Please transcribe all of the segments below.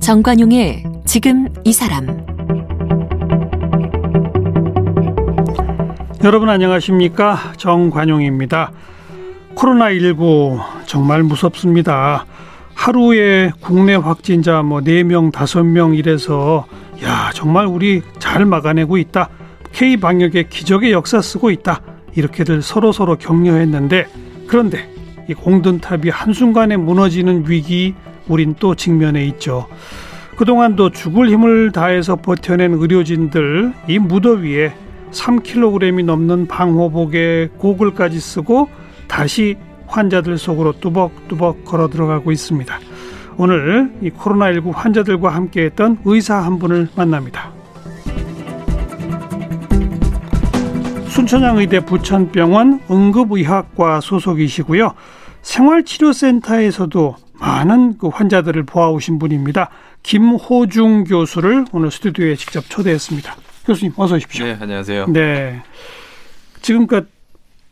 정관용의 지금 이 사람 여러분 안녕하십니까 정관용입니다. 코로나19 정말 무섭습니다. 하루에 국내 확진자 뭐 4명, 5명 이래서 야, 정말 우리 잘 막아내고 있다. K 방역의 기적의 역사 쓰고 있다. 이렇게들 서로 서로 격려했는데 그런데 이 공든탑이 한순간에 무너지는 위기 우린 또 직면해 있죠. 그동안도 죽을 힘을 다해서 버텨낸 의료진들 이 무더위에 3kg이 넘는 방호복에 고글까지 쓰고 다시 환자들 속으로 뚜벅뚜벅 걸어 들어가고 있습니다. 오늘 이 코로나19 환자들과 함께했던 의사 한 분을 만납니다. 순천향의대 부천병원 응급의학과 소속이시고요. 생활치료센터에서도 많은 그 환자들을 보아오신 분입니다. 김호중 교수를 오늘 스튜디오에 직접 초대했습니다. 교수님 어서 오십시오. 네, 안녕하세요. 네. 지금까지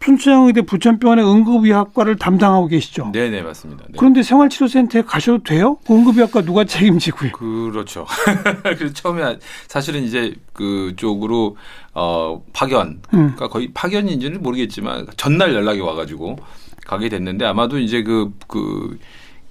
순천향의대 부천병원의 응급의학과를 담당하고 계시죠? 네, 네, 맞습니다. 네. 그런데 생활치료센터에 가셔도 돼요? 응급의학과 누가 책임지고요? 그렇죠. 그래서 처음에 사실은 이제 그쪽으로 어 파견, 음. 그러니까 거의 파견인지는 모르겠지만 전날 연락이 와가지고 가게 됐는데 아마도 이제 그그 그,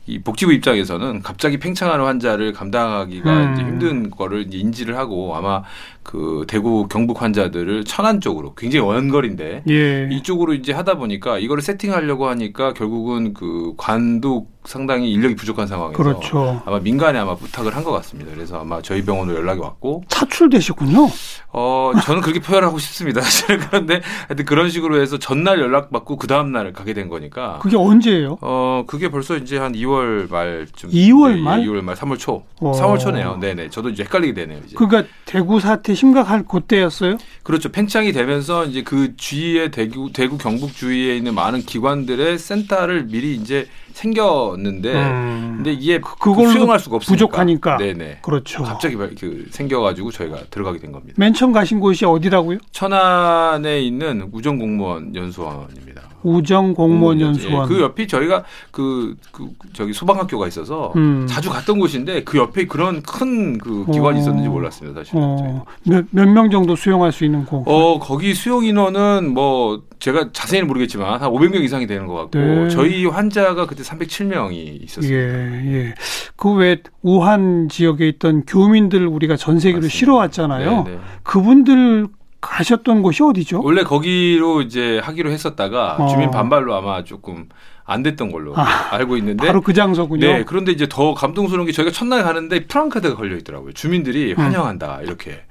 이 복지부 입장에서는 갑자기 팽창하는 환자를 감당하기가 음. 이제 힘든 거를 인지를 하고 아마 그 대구 경북 환자들을 천안 쪽으로 굉장히 원거리인데 예. 이쪽으로 이제 하다 보니까 이거를 세팅하려고 하니까 결국은 그 관도 상당히 인력이 부족한 상황에서 그렇죠. 아마 민간에 아마 부탁을 한 것 같습니다. 그래서 아마 저희 병원으로 연락이 왔고 차출되셨군요. 어 저는 그렇게 표현하고 싶습니다. 사실은 그런데 하여튼 그런 식으로 해서 전날 연락 받고 그 다음 날 가게 된 거니까 그게 언제예요? 어 그게 벌써 이제 한 2월 말쯤 2월 말 네, 2월 말 3월 초 오. 3월 초네요. 네네 저도 이제 헷갈리게 되네요. 이제. 그러니까 대구 사태 심각할 그때였어요? 그렇죠. 팽창이 되면서 이제 그 주위에 대구 대구 경북 주위에 있는 많은 기관들의 센터를 미리 이제 생겼는데 음. 근데 이게 그, 그걸 수용할 수가 없으니까 부족하니까 네네 그렇죠 갑자기 그 생겨가지고 저희가 들어가게 된 겁니다. 맨 처음 가신 곳이 어디라고요? 천안에 있는 우정 공무원 연수원입니다. 우정 공무원 연수원. 예, 그 옆이 저희가 그, 그 저기 소방학교가 있어서 음. 자주 갔던 곳인데 그 옆에 그런 큰 그 기관이 어. 있었는지 몰랐습니다. 사실. 어. 몇몇 명 정도 수용할 수 있는 곳? 어 거기 수용 인원은 뭐 제가 자세히는 모르겠지만 한 500명 이상이 되는 것 같고 네. 저희 환자가 그때 307명이 있었습니다. 예, 예. 그 외 우한 지역에 있던 교민들 우리가 전 세계로 실어왔잖아요. 네, 네. 그분들 가셨던 곳이 어디죠? 원래 거기로 이제 하기로 했었다가 어. 주민 반발로 아마 조금 안 됐던 걸로 아, 알고 있는데 바로 그 장소군요. 네, 그런데 이제 더 감동스러운 게 저희가 첫날 가는데 프랑카드가 걸려 있더라고요. 주민들이 음. 환영한다 음. 이렇게.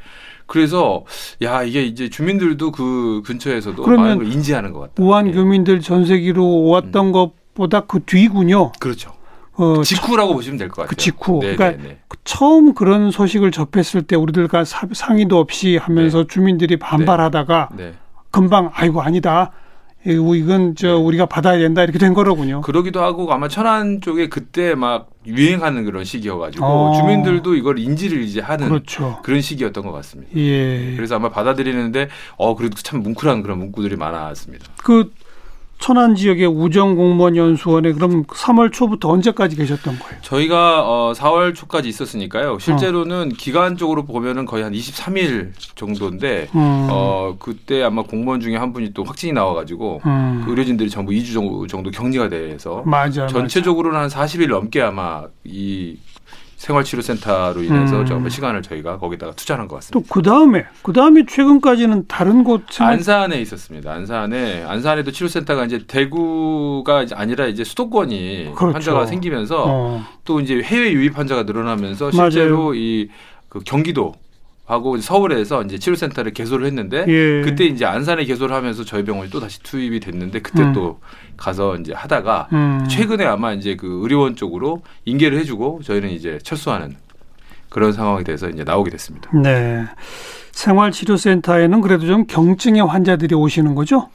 그래서 야 이게 이제 주민들도 그 근처에서도 걸 인지하는 것 같다. 우한 예. 교민들 전세기로 왔던 음. 것보다 그 뒤군요. 그렇죠. 어, 직후라고 보시면 될 것 같아요. 그 직후. 네네네. 그러니까 네, 네. 그 처음 그런 소식을 접했을 때 우리들과 상의도 없이 하면서 네. 주민들이 반발하다가 네. 금방 아이고 아니다. 이건 저 네. 우리가 받아야 된다 이렇게 된 거로군요. 그러기도 하고 아마 천안 쪽에 그때 막 유행하는 그런 시기여가지고 어. 주민들도 이걸 인지를 이제 하는 그렇죠. 그런 시기였던 것 같습니다. 예. 그래서 아마 받아들이는데 어 그래도 참 뭉클한 그런 문구들이 많았습니다. 그 천안 지역의 우정 공무원 연수원에 그럼 3월 초부터 언제까지 계셨던 거예요? 저희가 어 4월 초까지 있었으니까요. 실제로는 어. 기간적으로 보면은 거의 한 23일 정도인데 음. 어 그때 아마 공무원 중에 한 분이 또 확진이 나와가지고 음. 그 의료진들이 전부 2주 정도, 정도 격리가 돼서 맞아, 전체적으로는 맞아. 한 40일 넘게 아마 이 생활치료센터로 인해서 음. 좀 시간을 저희가 거기다가 투자한 것 같습니다. 또 그 다음에 그 다음에 최근까지는 다른 곳. 안산에 있었습니다. 안산에 안산에도 치료센터가 이제 대구가 아니라 이제 수도권이 그렇죠. 환자가 생기면서 어. 또 이제 해외 유입 환자가 늘어나면서 실제로 이그 경기도 하고 서울에서 이제 치료센터를 개소를 했는데 예. 그때 이제 안산에 개소를 하면서 저희 병원이 또 다시 투입이 됐는데 그때 음. 또 가서 이제 하다가 음. 최근에 아마 이제 그 의료원 쪽으로 인계를 해주고 저희는 이제 철수하는 그런 상황이 돼서 이제 나오게 됐습니다. 네. 생활치료센터에는 그래도 좀 경증의 환자들이 오시는 거죠?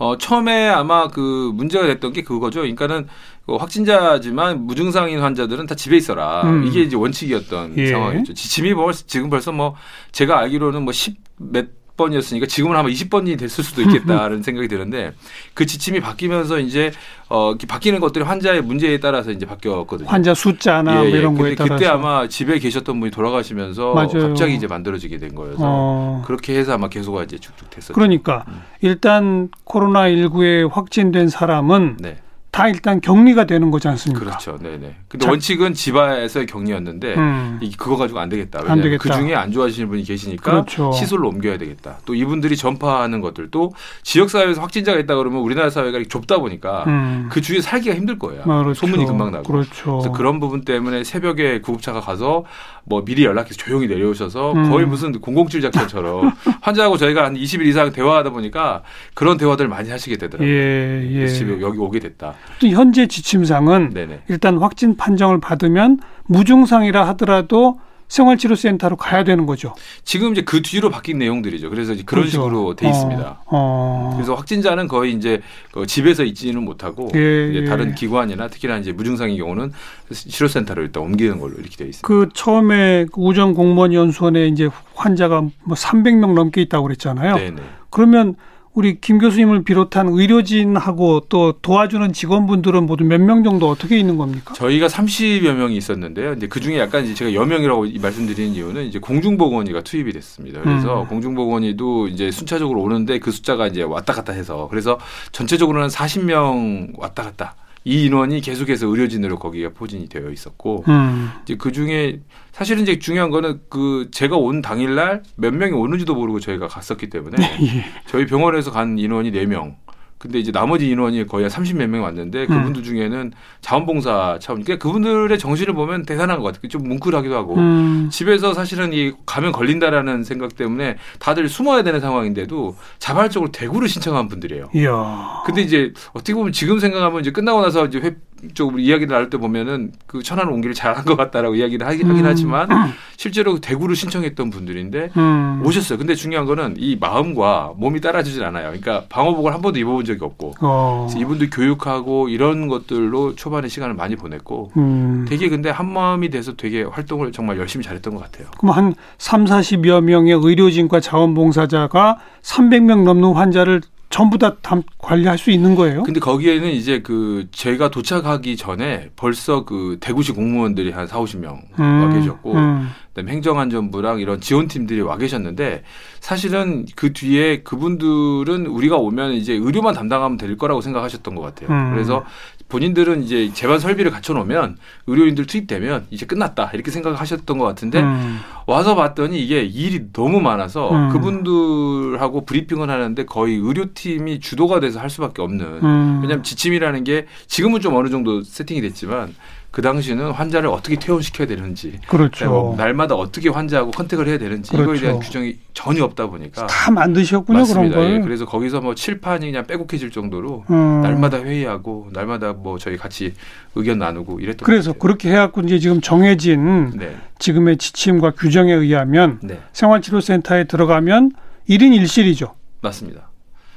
어, 처음에 아마 그 문제가 됐던 게 그거죠. 그러니까는 그 확진자지만 무증상인 환자들은 다 집에 있어라. 음. 이게 이제 원칙이었던 예. 상황이었죠. 지침이 뭐 지금 벌써 뭐 제가 알기로는 뭐 10몇 번이었으니까 지금은 아마 20번이 됐을 수도 있겠다는 생각이 드는데 그 지침이 바뀌면서 이제 어 바뀌는 것들이 환자의 문제에 따라서 이제 바뀌었거든요. 환자 숫자나 뭐 이런 거에 따라서 그때 아마 집에 계셨던 분이 돌아가시면서 맞아요. 갑자기 이제 만들어지게 된 거여서 어. 그렇게 해서 아마 계속 이제 쭉쭉 됐었죠. 그러니까 음. 일단 코로나 19에 확진된 사람은 네. 다 일단 격리가 되는 거지 않습니까? 그렇죠. 네네. 근데 자- 원칙은 집안에서의 격리였는데 음. 이 그거 가지고 안 되겠다. 안 되겠다. 그 중에 안 좋아하시는 분이 계시니까 그렇죠. 시설로 옮겨야 되겠다. 또 이분들이 전파하는 것들도 지역 사회에서 확진자가 있다 그러면 우리나라 사회가 좁다 보니까 음. 그 주위에 살기가 힘들 거예요. 아, 그렇죠. 소문이 금방 나고. 그렇죠. 그래서 그런 부분 때문에 새벽에 구급차가 가서 뭐 미리 연락해서 조용히 내려오셔서 음. 거의 무슨 007 작전처럼 환자하고 저희가 한 20일 이상 대화하다 보니까 그런 대화들 많이 하시게 되더라고요. 예, 예. 그래서 집에 여기 오게 됐다. 또 현재 지침상은 네네. 일단 확진 판정을 받으면 무증상이라 하더라도 생활치료센터로 가야 되는 거죠. 지금 이제 그 뒤로 바뀐 내용들이죠. 그래서 이제 그런 그렇죠. 식으로 돼 어, 있습니다. 어. 그래서 확진자는 거의 이제 그 집에서 있지는 못하고 예, 이제 예. 다른 기관이나 특히나 이제 무증상의 경우는 치료센터로 일단 옮기는 걸로 이렇게 되어 있습니다. 그 처음에 우정 공무원 연수원에 이제 환자가 뭐 300명 넘게 있다고 그랬잖아요. 네네. 그러면 우리 김 교수님을 비롯한 의료진하고 또 도와주는 직원분들은 모두 몇 명 정도 어떻게 있는 겁니까? 저희가 30여 명이 있었는데요. 근데 그 중에 약간 이제 제가 여명이라고 이- 말씀드리는 이유는 이제 공중보건의가 투입이 됐습니다. 그래서 음. 공중보건의도 이제 순차적으로 오는데 그 숫자가 이제 왔다 갔다 해서 그래서 전체적으로는 40명 왔다 갔다 이 인원이 계속해서 의료진으로 거기가 포진이 되어 있었고 음. 이제 그 중에 사실은 이제 중요한 거는 그 제가 온 당일날 몇 명이 오는지도 모르고 저희가 갔었기 때문에 예. 저희 병원에서 간 인원이 4명. 근데 이제 나머지 인원이 거의 한 30몇 명 왔는데 그분들 중에는 자원봉사 차원. 그러니까 그분들의 정신을 보면 대단한 것 같아요. 좀 뭉클하기도 하고. 음. 집에서 사실은 이 가면 걸린다라는 생각 때문에 다들 숨어야 되는 상황인데도 자발적으로 대구를 신청한 분들이에요. 이야. 근데 이제 어떻게 보면 지금 생각하면 이제 끝나고 나서 이제 회 쪽으로 이야기를 나눌 때 보면은 그 천안 옮기를 잘한 것 같다라고 이야기를 하긴, 음. 하지만 실제로 대구를 신청했던 분들인데 음. 오셨어요. 근데 중요한 거는 이 마음과 몸이 따라주질 않아요. 그러니까 방호복을 한 번도 입어본 적이 없고 어. 이분들 교육하고 이런 것들로 초반에 시간을 많이 보냈고 음. 되게 근데 한 마음이 돼서 되게 활동을 정말 열심히 잘했던 것 같아요. 그럼 한 3, 40여 명의 의료진과 자원봉사자가 300명 넘는 환자를 전부 다 담, 관리할 수 있는 거예요? 근데 거기에는 이제 그 저희가 도착하기 전에 벌써 그 대구시 공무원들이 한 4, 50명 와 계셨고 음. 그다음에 행정안전부랑 이런 지원팀들이 와 계셨는데 사실은 그 뒤에 그분들은 우리가 오면 이제 의료만 담당하면 될 거라고 생각하셨던 것 같아요. 음. 그래서 본인들은 이제 재반 설비를 갖춰놓으면 의료인들 투입되면 이제 끝났다 이렇게 생각하셨던 것 같은데 음. 와서 봤더니 이게 일이 너무 많아서 음. 그분들하고 브리핑을 하는데 거의 의료팀이 주도가 돼서 할 수밖에 없는 음. 왜냐하면 지침이라는 게 지금은 좀 어느 정도 세팅이 됐지만 그 당시는 환자를 어떻게 퇴원시켜야 되는지 그렇죠. 뭐 날마다 어떻게 환자하고 컨택을 해야 되는지 이거에 그렇죠. 대한 규정이 전혀 없다 보니까 다 만드셨군요 맞습니다. 그런 걸. 예, 그래서 거기서 뭐 칠판이 그냥 빼곡해질 정도로 음. 날마다 회의하고 날마다 뭐 저희 같이 의견 나누고 이랬던 그래서. 그렇게 해갖고 이제 지금 정해진 네, 지금의 지침과 규정에 의하면 네, 생활치료센터에 들어가면 1인 1실이죠. 맞습니다.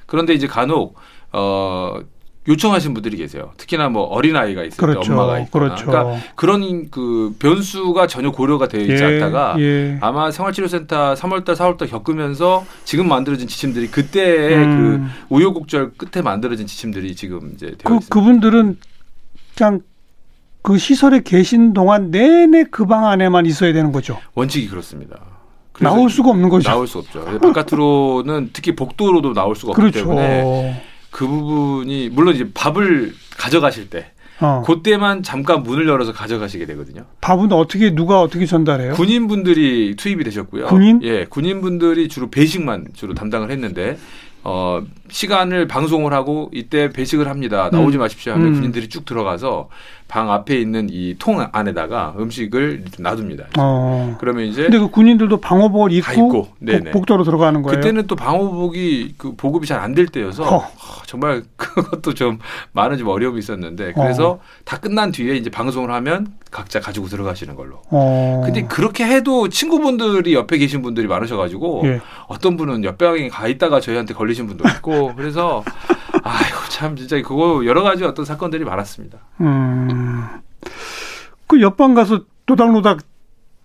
그런데 이제 간혹 어 요청하신 분들이 계세요. 특히나 뭐 어린 아이가 있을 그렇죠. 때 엄마가 있거나 그렇죠. 그러니까 그런 그 변수가 전혀 고려가 되어 있지 않다가 예. 아마 생활치료센터 3월달, 4월달 겪으면서 지금 만들어진 지침들이 그때의 음. 그 우여곡절 끝에 만들어진 지침들이 지금 이제 되어 그, 있습니다. 그분들은 그냥 그 시설에 계신 동안 내내 그 방 안에만 있어야 되는 거죠. 원칙이 그렇습니다. 나올 수가 없는 거죠. 나올 수 없죠. 바깥으로는 특히 복도로도 나올 수가 없기 그렇죠. 때문에 그 부분이 물론 이제 밥을 가져가실 때 어. 그때만 잠깐 문을 열어서 가져가시게 되거든요. 밥은 어떻게 누가 어떻게 전달해요? 군인분들이 투입이 되셨고요. 군인? 예, 군인분들이 주로 배식만 주로 담당을 했는데 어 시간을 방송을 하고 이때 배식을 합니다. 나오지 음. 마십시오 하면 음. 군인들이 쭉 들어가서 방 앞에 있는 이 통 안에다가 음식을 놔둡니다. 어. 그러면 이제 근데 그 군인들도 방호복을 다 입고, 입고, 네네. 복, 복도로 들어가는 거예요. 그때는 또 방호복이 그 보급이 잘 안 될 때여서 허. 하, 정말 그것도 좀 많은 좀 어려움이 있었는데 그래서 어. 다 끝난 뒤에 이제 방송을 하면 각자 가지고 들어가시는 걸로. 어. 근데 그렇게 해도 친구분들이 옆에 계신 분들이 많으셔가지고 예. 어떤 분은 옆방에 가 있다가 저희한테 걸리신 분도 있고 그래서 아이고 참 진짜 그거 여러 가지 어떤 사건들이 많았습니다. 음. 그 옆방 가서 노닥노닥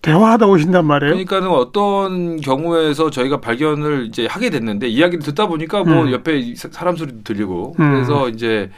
대화하다 오신단 말이에요. 그러니까는 어떤 경우에서 저희가 발견을 이제 하게 됐는데 이야기를 듣다 보니까 뭐 음. 옆에 사람 소리도 들리고 음. 그래서 이제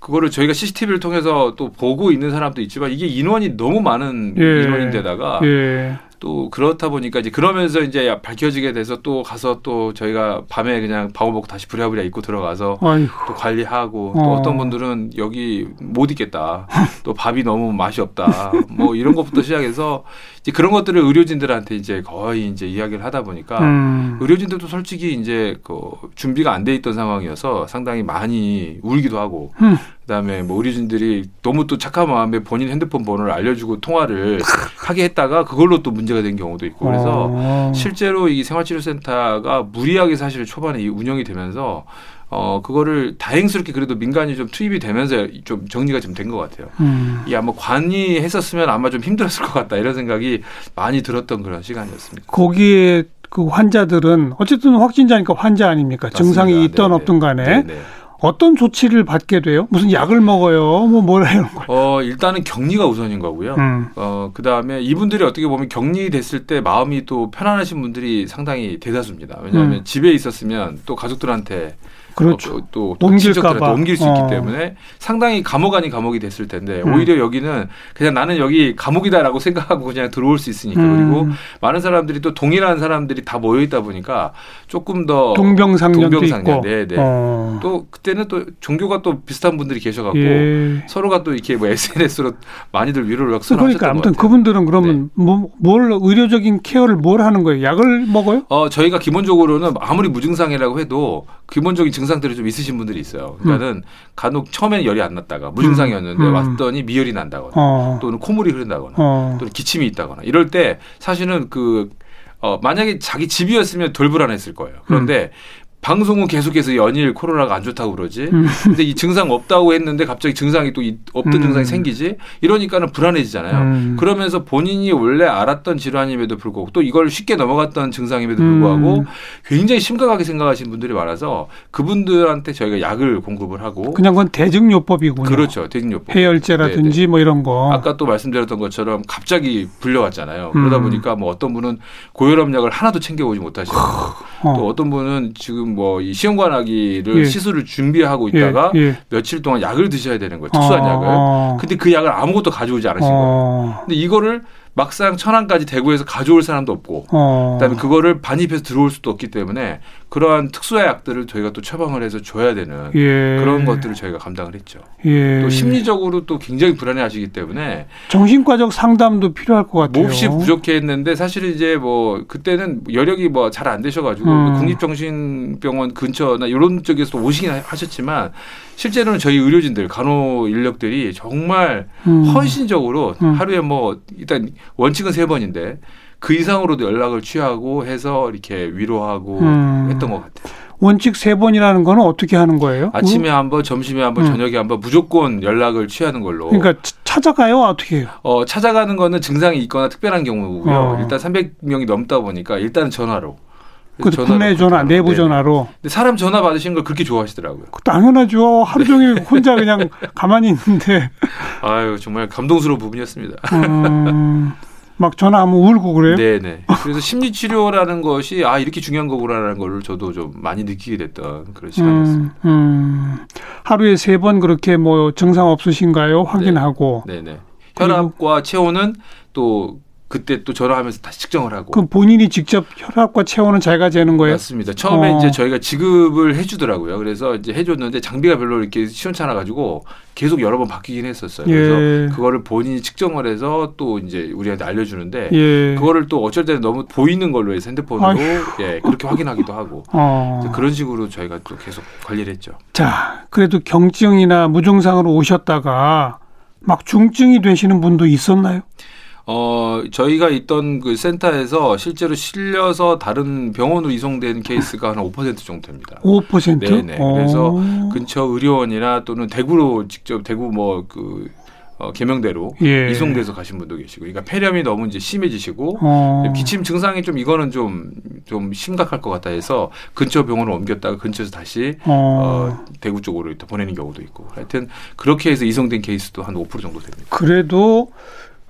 그거를 저희가 CCTV를 통해서 또 보고 있는 사람도 있지만 이게 인원이 너무 많은 예. 인원인데다가 예. 또 그렇다 보니까 이제 그러면서 이제 밝혀지게 돼서 또 가서 또 저희가 밤에 그냥 방호복 다시 부랴부랴 입고 들어가서 아이고. 또 관리하고 어. 또 어떤 분들은 여기 못 있겠다. 또 밥이 너무 맛이 없다. 뭐 이런 것부터 시작해서 이제 그런 것들을 의료진들한테 이제 거의 이제 이야기를 하다 보니까 음. 의료진들도 솔직히 이제 그 준비가 안 돼 있던 상황이어서 상당히 많이 울기도 하고 음. 그다음에 뭐 의료진들이 너무 또 착한 마음에 본인 핸드폰 번호를 알려주고 통화를 하게 했다가 그걸로 또 문제가 된 경우도 있고 그래서 어. 실제로 이 생활치료센터가 무리하게 사실 초반에 운영이 되면서 어 그거를 다행스럽게 그래도 민간이 좀 투입이 되면서 좀 정리가 좀 된 것 같아요. 음. 이 아마 관이 했었으면 아마 좀 힘들었을 것 같다 이런 생각이 많이 들었던 그런 시간이었습니다. 거기에 그 환자들은 어쨌든 확진자니까 환자 아닙니까? 맞습니다. 증상이 있던 네네. 없든 간에 네네. 어떤 조치를 받게 돼요? 무슨 약을 먹어요? 뭐 뭐라 이런 거? 어 일단은 격리가 우선인 거고요. 음. 어 그다음에 이분들이 어떻게 보면 격리됐을 때 마음이 또 편안하신 분들이 상당히 대다수입니다. 왜냐하면 음. 집에 있었으면 또 가족들한테 그렇죠. 어, 또, 또 옮길까봐 옮길 수 있기 어. 때문에 상당히 감옥 아닌 감옥이 됐을 텐데 음. 오히려 여기는 그냥 나는 여기 감옥이다라고 생각하고 그냥 들어올 수 있으니까 음. 그리고 많은 사람들이 또 동일한 사람들이 다 모여 있다 보니까 조금 더 동병상련도 동병상련. 있고 네, 네. 어. 또 그때는 또 종교가 또 비슷한 분들이 계셔갖고 예. 서로가 또 이렇게 뭐 SNS로 많이들 위로를 막 그러니까 아무튼 그분들은 그러면 네. 뭐, 뭘 의료적인 케어를 뭘 하는 거예요? 약을 먹어요? 어 저희가 기본적으로는 아무리 무증상이라고 해도 기본적인 증상 들이 좀 있으신 분들이 있어요. 그러니까는 음. 간혹 처음에는 열이 안 났다가 무증상이었는데 음. 왔더니 미열이 난다거나 어. 또는 콧물이 흐른다거나 어. 또는 기침이 있다거나 이럴 때 사실은 그 어, 만약에 자기 집이었으면 덜 불안했을 거예요. 그런데 음. 방송은 계속해서 연일 코로나가 안 좋다고 그러지. 음. 근데 이 증상 없다고 했는데 갑자기 증상이 또 없던 음. 증상이 생기지. 이러니까는 불안해지잖아요. 음. 그러면서 본인이 원래 알았던 질환임에도 불구하고 또 이걸 쉽게 넘어갔던 증상임에도 불구하고 음. 굉장히 심각하게 생각하시는 분들이 많아서 그분들한테 저희가 약을 공급을 하고 그냥 그건 대증요법이군요. 그렇죠. 대증요법. 해열제라든지 네네. 뭐 이런 거. 아까 또 말씀드렸던 것처럼 갑자기 불려왔잖아요. 그러다 음. 보니까 뭐 어떤 분은 고혈압약을 하나도 챙겨오지 못하시고 어. 또 어떤 분은 지금 뭐 이 시험관하기를 예. 시술을 준비하고 있다가 예. 예. 며칠 동안 약을 드셔야 되는 거예요. 특수한 아. 약을. 근데 그 약을 아무것도 가져오지 않으신 거예요. 어. 근데 이거를 막상 천안까지 대구에서 가져올 사람도 없고 어. 그다음에 그거를 반입해서 들어올 수도 없기 때문에 그러한 특수한 약들을 저희가 또 처방을 해서 줘야 되는 예. 그런 것들을 저희가 감당을 했죠. 예. 또 심리적으로 또 굉장히 불안해하시기 때문에 정신과적 상담도 필요할 것 같아요. 몹시 부족했는데 사실 이제 뭐 그때는 여력이 뭐 잘 안 되셔가지고 음. 국립정신병원 근처나 이런 쪽에서 오시긴 하셨지만 실제로는 저희 의료진들 간호 인력들이 정말 음. 헌신적으로 음. 하루에 뭐 일단 원칙은 세 번인데 그 이상으로도 연락을 취하고 해서 이렇게 위로하고 음. 했던 것 같아요. 원칙 세 번이라는 거는 어떻게 하는 거예요? 아침에 한 번, 점심에 한 번, 음. 저녁에 한 번 무조건 연락을 취하는 걸로. 그러니까 찾아가요? 어떻게 해요? 어, 찾아가는 거는 증상이 있거나 특별한 경우고요. 어. 일단 300명이 넘다 보니까 일단 전화로. 그 국내 전화, 내부 네네. 전화로. 근데 사람 전화 받으시는 걸 그렇게 좋아하시더라고요. 당연하죠. 하루 종일 혼자 그냥 가만히 있는데. 아유 정말 감동스러운 부분이었습니다. 음, 막 전화 하면 울고 그래요? 네네. 그래서 심리 치료라는 것이 아 이렇게 중요한 거구나라는 걸 저도 좀 많이 느끼게 됐던 그런 시간이었습니다. 음, 음. 하루에 세 번 그렇게 뭐 증상 없으신가요? 확인하고. 네. 네네. 혈압과 체온은 또 그때 또 전화하면서 다시 측정을 하고. 그럼 본인이 직접 혈압과 체온은 자기가 재는 거예요? 맞습니다. 처음에 어. 이제 저희가 지급을 해주더라고요. 그래서 이제 해줬는데 장비가 별로 이렇게 시원찮아 가지고 계속 여러 번 바뀌긴 했었어요. 예. 그래서 그거를 본인이 측정을 해서 또 이제 우리한테 알려주는데 예. 그거를 또 어쩔 때는 너무 보이는 걸로 해서 핸드폰으로 아휴. 예 그렇게 확인하기도 하고 어. 그런 식으로 저희가 또 계속 관리를 했죠. 자, 그래도 경증이나 무증상으로 오셨다가 막 중증이 되시는 분도 있었나요? 어, 저희가 있던 그 센터에서 실제로 실려서 다른 병원으로 이송된 케이스가 한 5% 정도 됩니다. 5%? 네네. 오. 그래서 근처 의료원이나 또는 대구로 직접 대구 뭐그 어, 개명대로 예. 이송돼서 가신 분도 계시고, 그러니까 폐렴이 너무 이제 심해지시고 어. 기침 증상이 좀 이거는 좀 좀 심각할 것 같다 해서 근처 병원을 옮겼다가 근처에서 다시 어. 어, 대구 쪽으로 또 보내는 경우도 있고, 하여튼 그렇게 해서 이송된 케이스도 한 5% 정도 됩니다. 그래도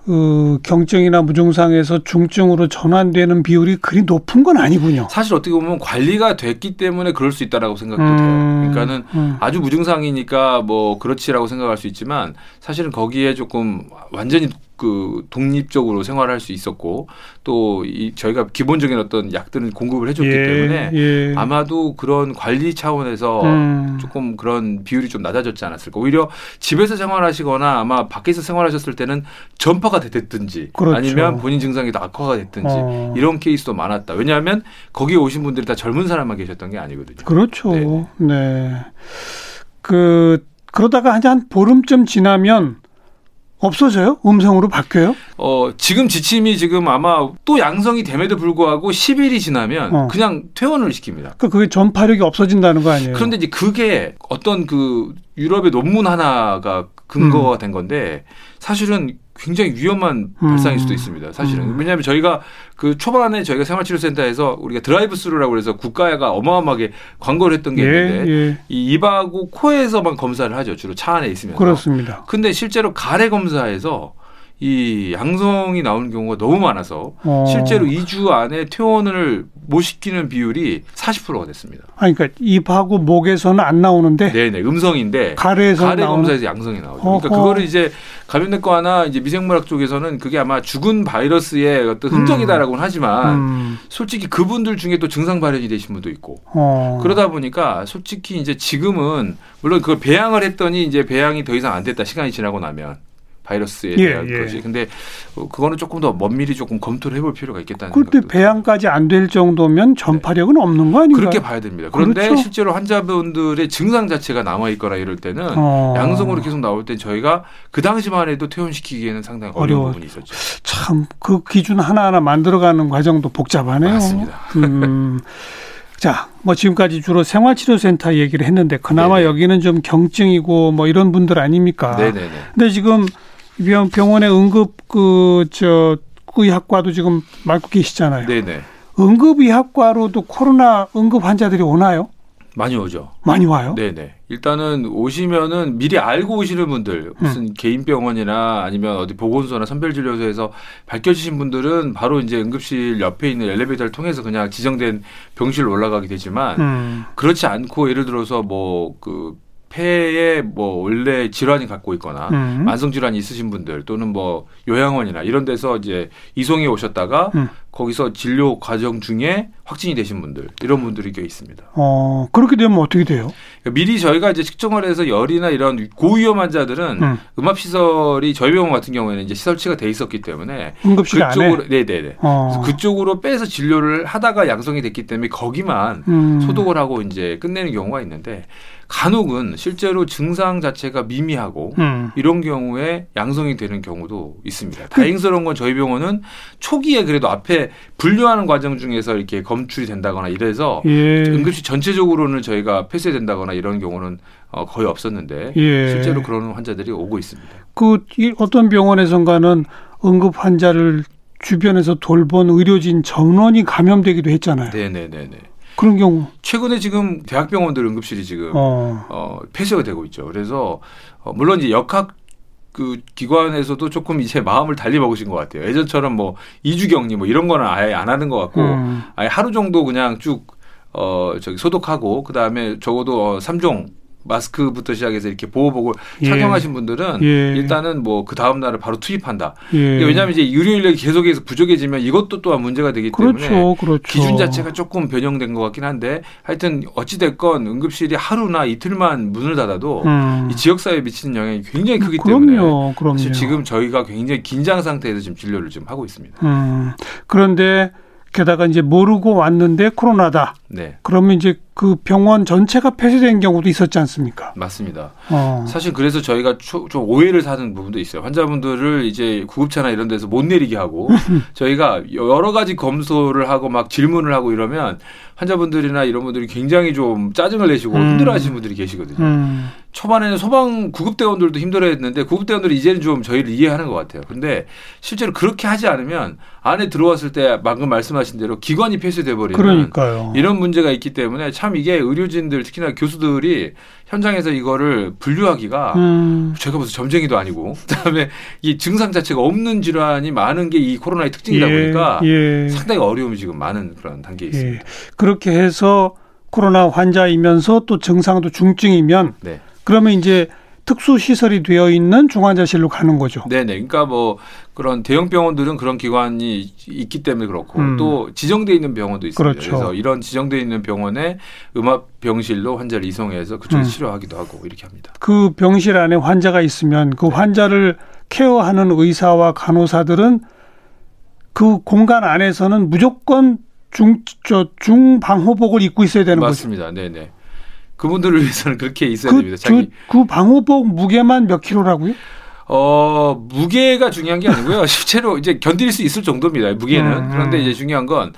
그 경증이나 무증상에서 중증으로 전환되는 비율이 그리 높은 건 아니군요. 사실 어떻게 보면 관리가 됐기 때문에 그럴 수 있다라고 생각도 음, 돼요. 그러니까는 음. 아주 무증상이니까 뭐 그렇지라고 생각할 수 있지만 사실은 거기에 조금 완전히 그 독립적으로 생활할 수 있었고 또 이 저희가 기본적인 어떤 약들을 공급을 해줬기 때문에 예. 아마도 그런 관리 차원에서 음. 조금 그런 비율이 좀 낮아졌지 않았을까. 오히려 집에서 생활하시거나 아마 밖에서 생활하셨을 때는 전파가 됐든지 그렇죠. 아니면 본인 증상이 더 악화가 됐든지 어. 이런 케이스도 많았다. 왜냐하면 거기에 오신 분들이 다 젊은 사람만 계셨던 게 아니거든요. 그렇죠. 네네. 네. 그 그러다가 한- 한 보름쯤 지나면 없어져요? 음성으로 바뀌어요? 어, 지금 지침이 지금 아마 또 양성이 됨에도 불구하고 10일이 지나면 어. 그냥 퇴원을 시킵니다. 그러니까 그게 전파력이 없어진다는 거 아니에요? 그런데 이제 그게 어떤 그 유럽의 논문 하나가 근거가 음. 된 건데 사실은 굉장히 위험한 발상일 수도 있습니다. 사실은 음. 왜냐하면 저희가 그 초반에 저희가 생활치료센터에서 우리가 드라이브 스루라고 해서 국가가 어마어마하게 광고를 했던 게 있는데 예, 예. 이 입하고 코에서만 검사를 하죠. 주로 차 안에 있으면서. 그렇습니다. 근데 실제로 가래 검사에서 이 양성이 나오는 경우가 너무 많아서 어. 실제로 2주 안에 퇴원을 못 시키는 비율이 40%가 됐습니다. 아니, 그러니까 입하고 목에서는 안 나오는데 네네 음성인데 가래에서 가래 나오는 검사에서 양성이 나오죠. 그러니까 어허. 그거를 이제 감염내과나 이제 미생물학 쪽에서는 그게 아마 죽은 바이러스의 어떤 흔적이다라고는 하지만 음. 솔직히 그분들 중에 또 증상 발현이 되신 분도 있고 어. 그러다 보니까 솔직히 이제 지금은 물론 그걸 배양을 했더니 이제 배양이 더 이상 안 됐다 시간이 지나고 나면 바이러스에 예, 대한 예. 것이 근데 어, 그거는 조금 더 먼밀히 조금 검토를 해볼 필요가 있겠다는 그때 생각도 배양까지 안 될 정도면 전파력은 없는 거 아닌가요? 그렇게 봐야 됩니다. 그런데 그렇죠. 실제로 환자분들의 증상 자체가 남아 있거나 이럴 때는 어. 양성으로 계속 나올 땐 저희가 그 당시만 해도 퇴원시키기에는 상당히 어려운 어려워. 부분이 있었죠. 참 그 기준 하나하나 만들어가는 과정도 복잡하네요. 맞습니다. 음. 자, 뭐 지금까지 주로 생활치료센터 얘기를 했는데 그나마 네네. 여기는 좀 경증이고 뭐 이런 분들 아닙니까? 네네네. 근데 지금 병- 병원의 응급 그 저 의학과도 지금 맡고 계시잖아요. 네네. 응급의학과로도 코로나 응급 환자들이 오나요? 많이 오죠. 많이 와요? 네네. 일단은 오시면은 미리 알고 오시는 분들 무슨 음. 개인 병원이나 아니면 어디 보건소나 선별진료소에서 밝혀지신 분들은 바로 이제 응급실 옆에 있는 엘리베이터를 통해서 그냥 지정된 병실로 올라가게 되지만 음. 그렇지 않고 예를 들어서 뭐 그 폐에 뭐 원래 질환이 갖고 있거나 음. 만성 질환이 있으신 분들 또는 뭐 요양원이나 이런 데서 이제 이송해 오셨다가 음. 거기서 진료 과정 중에 확진이 되신 분들 이런 분들이 꽤 있습니다. 어, 그렇게 되면 어떻게 돼요? 그러니까 미리 저희가 이제 측정을 해서 열이나 이런 고위험 환자들은 음. 음압 시설이 저희 병원 같은 경우에는 이제 시설치가 돼 있었기 때문에 응급실 안에? 그쪽으로 네네네 어. 그쪽으로 빼서 진료를 하다가 양성이 됐기 때문에 거기만 음. 소독을 하고 이제 끝내는 경우가 있는데 간혹은 실제로 증상 자체가 미미하고 음. 이런 경우에 양성이 되는 경우도 있습니다. 다행스러운 건 저희 병원은 초기에 그래도 앞에 분류하는 과정 중에서 이렇게 검출이 된다거나 이래서 예. 응급실 전체적으로는 저희가 폐쇄된다거나 이런 경우는 어, 거의 없었는데 예. 실제로 그런 환자들이 오고 있습니다. 그이 어떤 병원에선가는 응급 환자를 주변에서 돌본 의료진 전원이 감염되기도 했잖아요. 네네네네. 그런 경우. 최근에 지금 대학병원들 응급실이 지금 어. 어, 폐쇄가 되고 있죠. 그래서 어, 물론 이제 역학 그 기관에서도 조금 이제 마음을 달리 먹으신 것 같아요. 예전처럼 뭐 이주 격리 뭐 이런 거는 아예 안 하는 것 같고 음. 아예 하루 정도 그냥 쭉 어, 저기 소독하고 그 다음에 적어도 어, 3종 마스크부터 시작해서 이렇게 보호복을 예. 착용하신 분들은 예. 일단은 뭐 그 다음 날을 바로 투입한다. 예. 왜냐하면 이제 의료 인력이 계속해서 부족해지면 이것도 또한 문제가 되기 때문에 그렇죠, 그렇죠. 기준 자체가 조금 변형된 것 같긴 한데 하여튼 어찌 됐건 응급실이 하루나 이틀만 문을 닫아도 음. 이 지역 사회에 미치는 영향이 굉장히 크기 때문에 그럼요, 그럼요. 사실 지금 저희가 굉장히 긴장 상태에서 지금 진료를 지금 하고 있습니다. 음. 그런데 게다가 이제 모르고 왔는데 코로나다. 네. 그러면 이제 그 병원 전체가 폐쇄된 경우도 있었지 않습니까? 맞습니다. 어. 사실 그래서 저희가 초, 좀 오해를 사는 부분도 있어요. 환자분들을 이제 구급차나 이런 데서 못 내리게 하고 저희가 여러 가지 검소를 하고 막 질문을 하고 이러면 환자분들이나 이런 분들이 굉장히 좀 짜증을 내시고 음. 힘들어하시는 분들이 계시거든요. 음. 초반에는 소방 구급대원들도 힘들어했는데 구급대원들이 이제는 좀 저희를 이해하는 것 같아요. 근데 실제로 그렇게 하지 않으면 안에 들어왔을 때 방금 말씀하신 대로 기관이 폐쇄돼 버리는 그러니까요. 이런 문제가 있기 때문에 참 이게 의료진들 특히나 교수들이 현장에서 이거를 분류하기가 음. 제가 무슨 점쟁이도 아니고 그다음에 이 증상 자체가 없는 질환이 많은 게 이 코로나의 특징이다 예, 보니까 예. 상당히 어려움이 지금 많은 그런 단계에 있습니다. 예. 그렇게 해서 코로나 환자이면서 또 증상도 중증이면 네. 그러면 이제 특수 시설이 되어 있는 중환자실로 가는 거죠. 네 네. 그러니까 뭐 그런 대형 병원들은 그런 기관이 있기 때문에 그렇고 음. 또 지정돼 있는 병원도 있습니다. 그렇죠. 래서 이런 지정돼 있는 병원에 음압 병실로 환자를 이송해서 그쪽에 음. 서 치료하기도 하고 이렇게 합니다. 그 병실 안에 환자가 있으면 그 환자를 케어하는 의사와 간호사들은 그 공간 안에서는 무조건 중, 저, 중방호복을 입고 있어야 되는 거죠. 맞습니다. 네네. 그분들을 위해서는 그렇게 있어야 그, 됩니다. 자기 그, 그 방호복 무게만 몇 킬로라고요? 어, 무게가 중요한 게 아니고요. 실제로 이제 견딜 수 있을 정도입니다. 무게는. 음, 음. 그런데 이제 중요한 건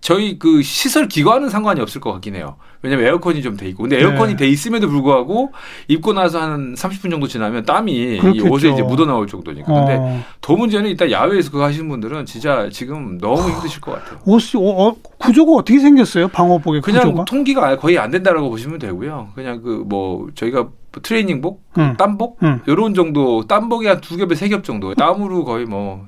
저희 그 시설 기관은 상관이 없을 것 같긴 해요. 왜냐면 에어컨이 좀 돼 있고. 근데 에어컨이 네. 돼 있음에도 불구하고 입고 나서 한 30분 정도 지나면 땀이 이 그렇겠죠. 옷에 이제 묻어 나올 정도니까. 근데 어, 더 문제는 일단 야외에서 그거 하시는 분들은 진짜 지금 너무 힘드실 것 같아요. 옷이, 어, 어, 구조가 어떻게 생겼어요? 방호복의 그냥 구조가? 통기가 거의 안 된다라고 보시면 되고요. 그냥 그 뭐 저희가 트레이닝복, 응. 땀복 응. 요런 정도 땀복이 한 두 겹에 세 겹 정도 땀으로 거의 뭐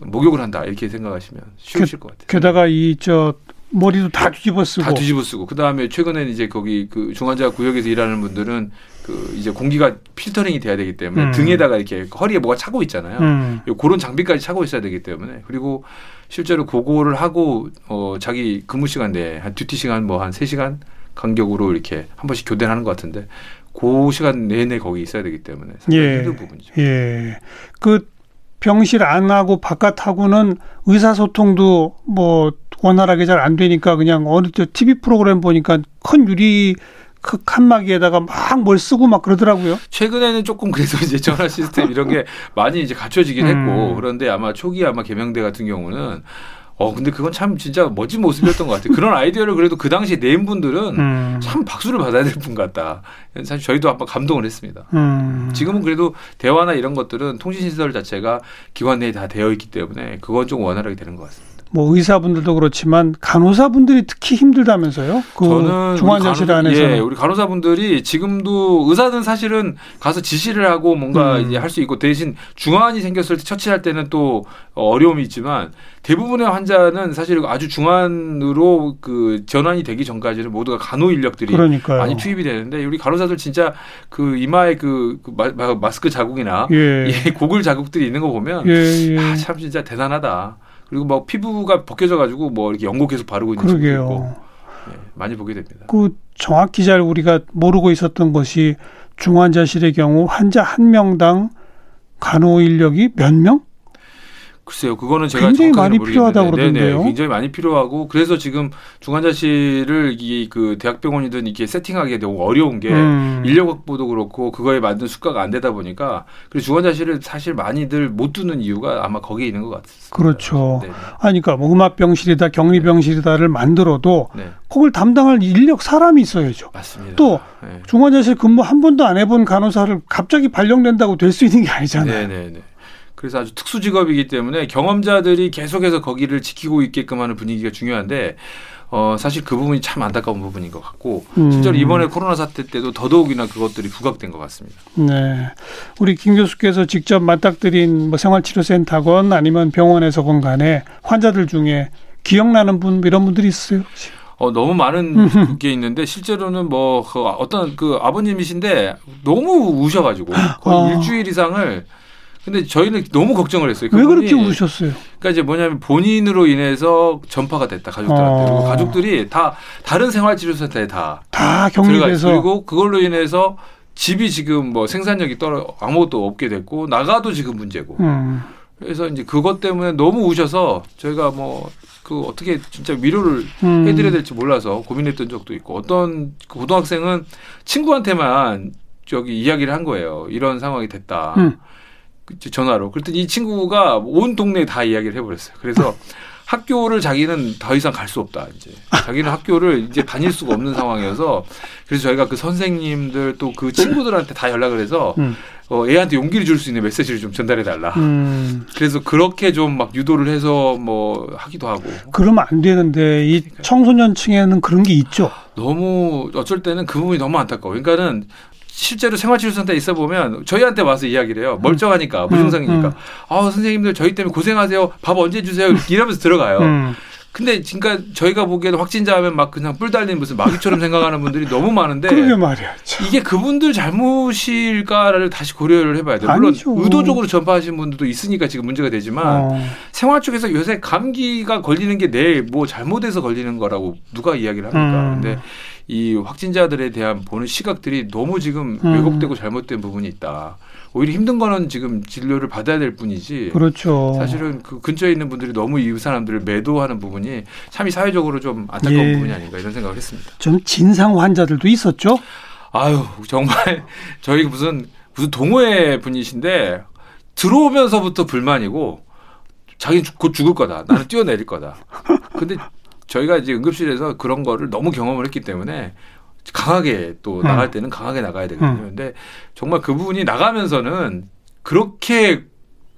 목욕을 한다 이렇게 생각하시면 쉬우실 것 같아요. 게다가 이, 저, 머리도 다 뒤집어 쓰고. 다 뒤집어 쓰고 그 다음에 최근에는 이제 거기 그 중환자 구역에서 일하는 분들은 그 이제 공기가 필터링이 돼야 되기 때문에 음. 등에다가 이렇게 허리에 뭐가 차고 있잖아요. 음. 요 그런 장비까지 차고 있어야 되기 때문에 그리고 실제로 그거를 하고 어 자기 근무 시간 내에 한 듀티 시간 뭐 한 세시간 간격으로 이렇게 한 번씩 교대를 하는 것 같은데 그 시간 내내 거기 있어야 되기 때문에 상당히 예. 힘든 부분이죠. 예. 그 병실 안하고 바깥하고는 의사소통도 뭐 원활하게 잘 안 되니까 그냥 어느 저 TV 프로그램 보니까 큰 유리 그 칸막이에다가 막 뭘 쓰고 막 그러더라고요. 최근에는 조금 그래서 이제 전화 시스템 이런 게 많이 이제 갖춰지긴 음. 했고 그런데 아마 초기 아마 개명대 같은 경우는 어 근데 그건 참 진짜 멋진 모습이었던 것 같아요. 그런 아이디어를 그래도 그 당시 낸 분들은 음. 참 박수를 받아야 될 분 같다. 사실 저희도 한번 감동을 했습니다. 음. 지금은 그래도 대화나 이런 것들은 통신 시설 자체가 기관 내에 다 되어 있기 때문에 그건 좀 원활하게 되는 것 같습니다. 뭐 의사분들도 그렇지만 간호사분들이 특히 힘들다면서요? 그 저는 중환자실 간호- 안에서 예, 우리 간호사분들이 지금도 의사는 사실은 가서 지시를 하고 뭔가 음. 이제 할 수 있고 대신 중환이 생겼을 때 처치할 때는 또 어려움이 있지만 대부분의 환자는 사실 아주 중환으로 그 전환이 되기 전까지는 모두가 간호 인력들이 그러니까요. 많이 투입이 되는데 우리 간호사들 진짜 그 이마에 그, 그 마, 마- 마스크 자국이나 예. 이 고글 자국들이 있는 거 보면 예, 예. 아, 참 진짜 대단하다. 그리고 뭐 피부가 벗겨져 가지고 뭐 이렇게 연고 계속 바르고 있는 친구도 있고. 예, 많이 보게 됩니다. 그 정확히 잘 우리가 모르고 있었던 것이 중환자실의 경우 환자 한 명당 간호 인력이 몇 명? 글쎄요, 그거는 제가 굉장히 많이 모르겠는데, 필요하다고 네네, 그러던데요. 굉장히 많이 필요하고 그래서 지금 중환자실을 이 그 대학병원이든 이렇게 세팅하기 너무 어려운 게 음. 인력 확보도 그렇고 그거에 맞는 수가가 안 되다 보니까 그리고 중환자실을 사실 많이들 못 두는 이유가 아마 거기에 있는 것 같습니다. 그렇죠. 네, 아니, 그러니까 뭐 음압병실이다, 격리병실이다를 만들어도 네, 그걸 담당할 인력 사람이 있어야죠. 맞습니다. 또 네. 중환자실 근무 한 번도 안 해본 간호사를 갑자기 발령된다고 될 수 있는 게 아니잖아요. 네, 네, 네. 그래서 아주 특수 직업이기 때문에 경험자들이 계속해서 거기를 지키고 있게끔 하는 분위기가 중요한데 어, 사실 그 부분이 참 안타까운 부분인 것 같고 음. 실제로 이번에 코로나 사태 때도 더더욱이나 그것들이 부각된 것 같습니다. 네. 우리 김 교수께서 직접 맞닥뜨린 뭐 생활치료센터건 아니면 병원에서건 간에 환자들 중에 기억나는 분 이런 분들이 있어요? 혹시? 어, 너무 많은 게 있는데 실제로는 뭐 그 어떤 그 아버님이신데 너무 우셔가지고 거의 아. 일주일 이상을 근데 저희는 너무 걱정을 했어요. 왜 그렇게 우셨어요? 그러니까 이제 뭐냐면 본인으로 인해서 전파가 됐다 가족들한테 어. 그리고 가족들이 다 다른 생활치료센터에 다 다 격리돼서 그리고 그걸로 인해서 집이 지금 뭐 생산력이 떨어 아무것도 없게 됐고 나가도 지금 문제고 음. 그래서 이제 그것 때문에 너무 우셔서 저희가 뭐 그 어떻게 진짜 위로를 음. 해드려야 될지 몰라서 고민했던 적도 있고 어떤 그 고등학생은 친구한테만 저기 이야기를 한 거예요. 이런 상황이 됐다. 음. 그 전화로. 그랬더니 이 친구가 온 동네에 다 이야기를 해버렸어요. 그래서 학교를 자기는 더 이상 갈 수 없다. 이제 자기는 학교를 이제 다닐 수가 없는 상황이어서 그래서 저희가 그 선생님들 또 그 친구들한테 다 연락을 해서 음. 어, 애한테 용기를 줄 수 있는 메시지를 좀 전달해 달라. 음. 그래서 그렇게 좀 막 유도를 해서 뭐 하기도 하고 그러면 안 되는데 이 청소년층에는 그런 게 있죠. 너무 어쩔 때는 그 부분이 너무 안타까워. 그러니까는 실제로 생활치료센터에 있어 보면 저희한테 와서 이야기를 해요. 멀쩡하니까 무증상이니까. 음. 아 선생님들 저희 때문에 고생하세요. 밥 언제 주세요. 이러면서 들어가요. 음. 근데 그러니까 저희가 보기에는 확진자 하면 막 그냥 뿔 달린 무슨 마귀처럼 생각하는 분들이 너무 많은데 그러게 말이야. 참. 이게 그분들 잘못일까를 다시 고려를 해봐야 돼요. 물론 아니죠. 의도적으로 전파하신 분들도 있으니까 지금 문제가 되지만 어. 생활 쪽에서 요새 감기가 걸리는 게 내 뭐 잘못해서 걸리는 거라고 누가 이야기를 합니까? 음. 근데 이 확진자들에 대한 보는 시각들이 너무 지금 음. 왜곡되고 잘못된 부분이 있다. 오히려 힘든 거는 지금 진료를 받아야 될 뿐이지. 그렇죠. 사실은 그 근처에 있는 분들이 너무 이 사람들을 매도하는 부분이 참 이 사회적으로 좀 안타까운 예. 부분이 아닌가 이런 생각을 했습니다. 좀 진상 환자들도 있었죠. 아유 정말 저희 무슨 무슨 동호회 분이신데 들어오면서부터 불만이고 자기는 죽- 곧 죽을 거다. 나는 뛰어내릴 거다. 근데 저희가 이제 응급실에서 그런 거를 너무 경험을 했기 때문에 강하게 또 음. 나갈 때는 강하게 나가야 되거든요. 음. 근데 정말 그분이 나가면서는 그렇게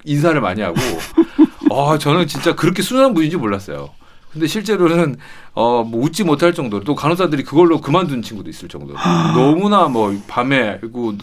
인사를 많이 하고 아 저는 진짜 그렇게 순한 분인지 몰랐어요. 근데 실제로는 어 뭐 웃지 못할 정도로 또 간호사들이 그걸로 그만둔 친구도 있을 정도로 너무나 뭐 밤에 그리고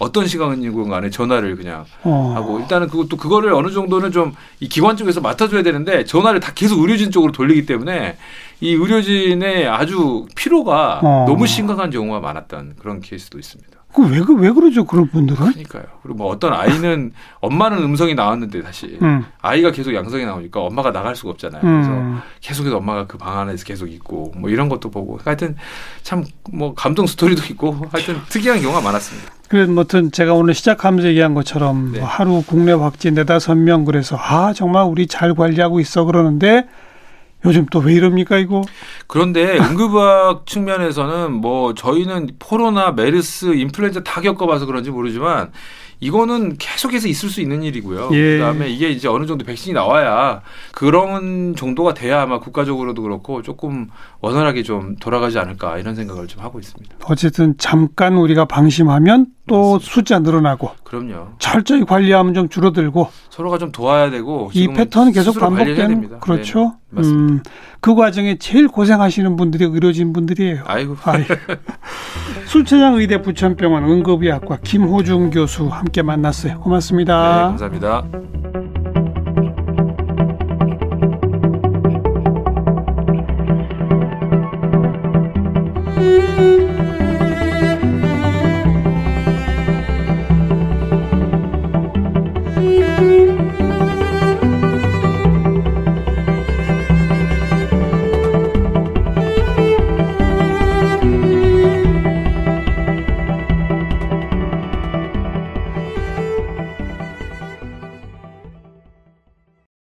어떤 시간이건 간에 전화를 그냥 어. 하고 일단은 그것도 그거를 어느 정도는 좀 이 기관 쪽에서 맡아줘야 되는데 전화를 다 계속 의료진 쪽으로 돌리기 때문에 이 의료진의 아주 피로가 어. 너무 심각한 경우가 많았던 그런 케이스도 있습니다. 그왜 그, 왜 그러죠 그런 분들은? 그러니까요. 그리고 뭐 어떤 아이는 엄마는 음성이 나왔는데 다시 음. 아이가 계속 양성이 나오니까 엄마가 나갈 수가 없잖아요. 그래서 음. 계속해서 엄마가 그 방 안에서 계속 있고 뭐 이런 것도 보고 하여튼 참 뭐 감동 스토리도 있고 하여튼 특이한 경우가 많았습니다. 그래서 뭐든 제가 오늘 시작하면서 얘기한 것처럼 네. 뭐 하루 국내 확진 네다섯 명 그래서 아 정말 우리 잘 관리하고 있어 그러는데 요즘 또 왜 이럽니까 이거? 그런데 응급의학 측면에서는 뭐 저희는 코로나, 메르스, 인플루엔자 다 겪어봐서 그런지 모르지만 이거는 계속해서 있을 수 있는 일이고요. 예. 그다음에 이게 이제 어느 정도 백신이 나와야 그런 정도가 돼야 아마 국가적으로도 그렇고 조금 원활하게 좀 돌아가지 않을까 이런 생각을 좀 하고 있습니다. 어쨌든 잠깐 우리가 방심하면 또 맞습니다. 숫자 늘어나고 그럼요. 철저히 관리하면 좀 줄어들고 서로가 좀 도와야 되고 이 패턴은 계속 반복되는. 그렇죠. 네, 맞습니다. 음, 그 과정에 제일 고생하시는 분들이 의료진 분들이에요. 아이고 아이. 술체장 의대 부천병원 응급의학과 김호중 교수 함께 만났어요. 네, 고맙습니다. 감사합니다.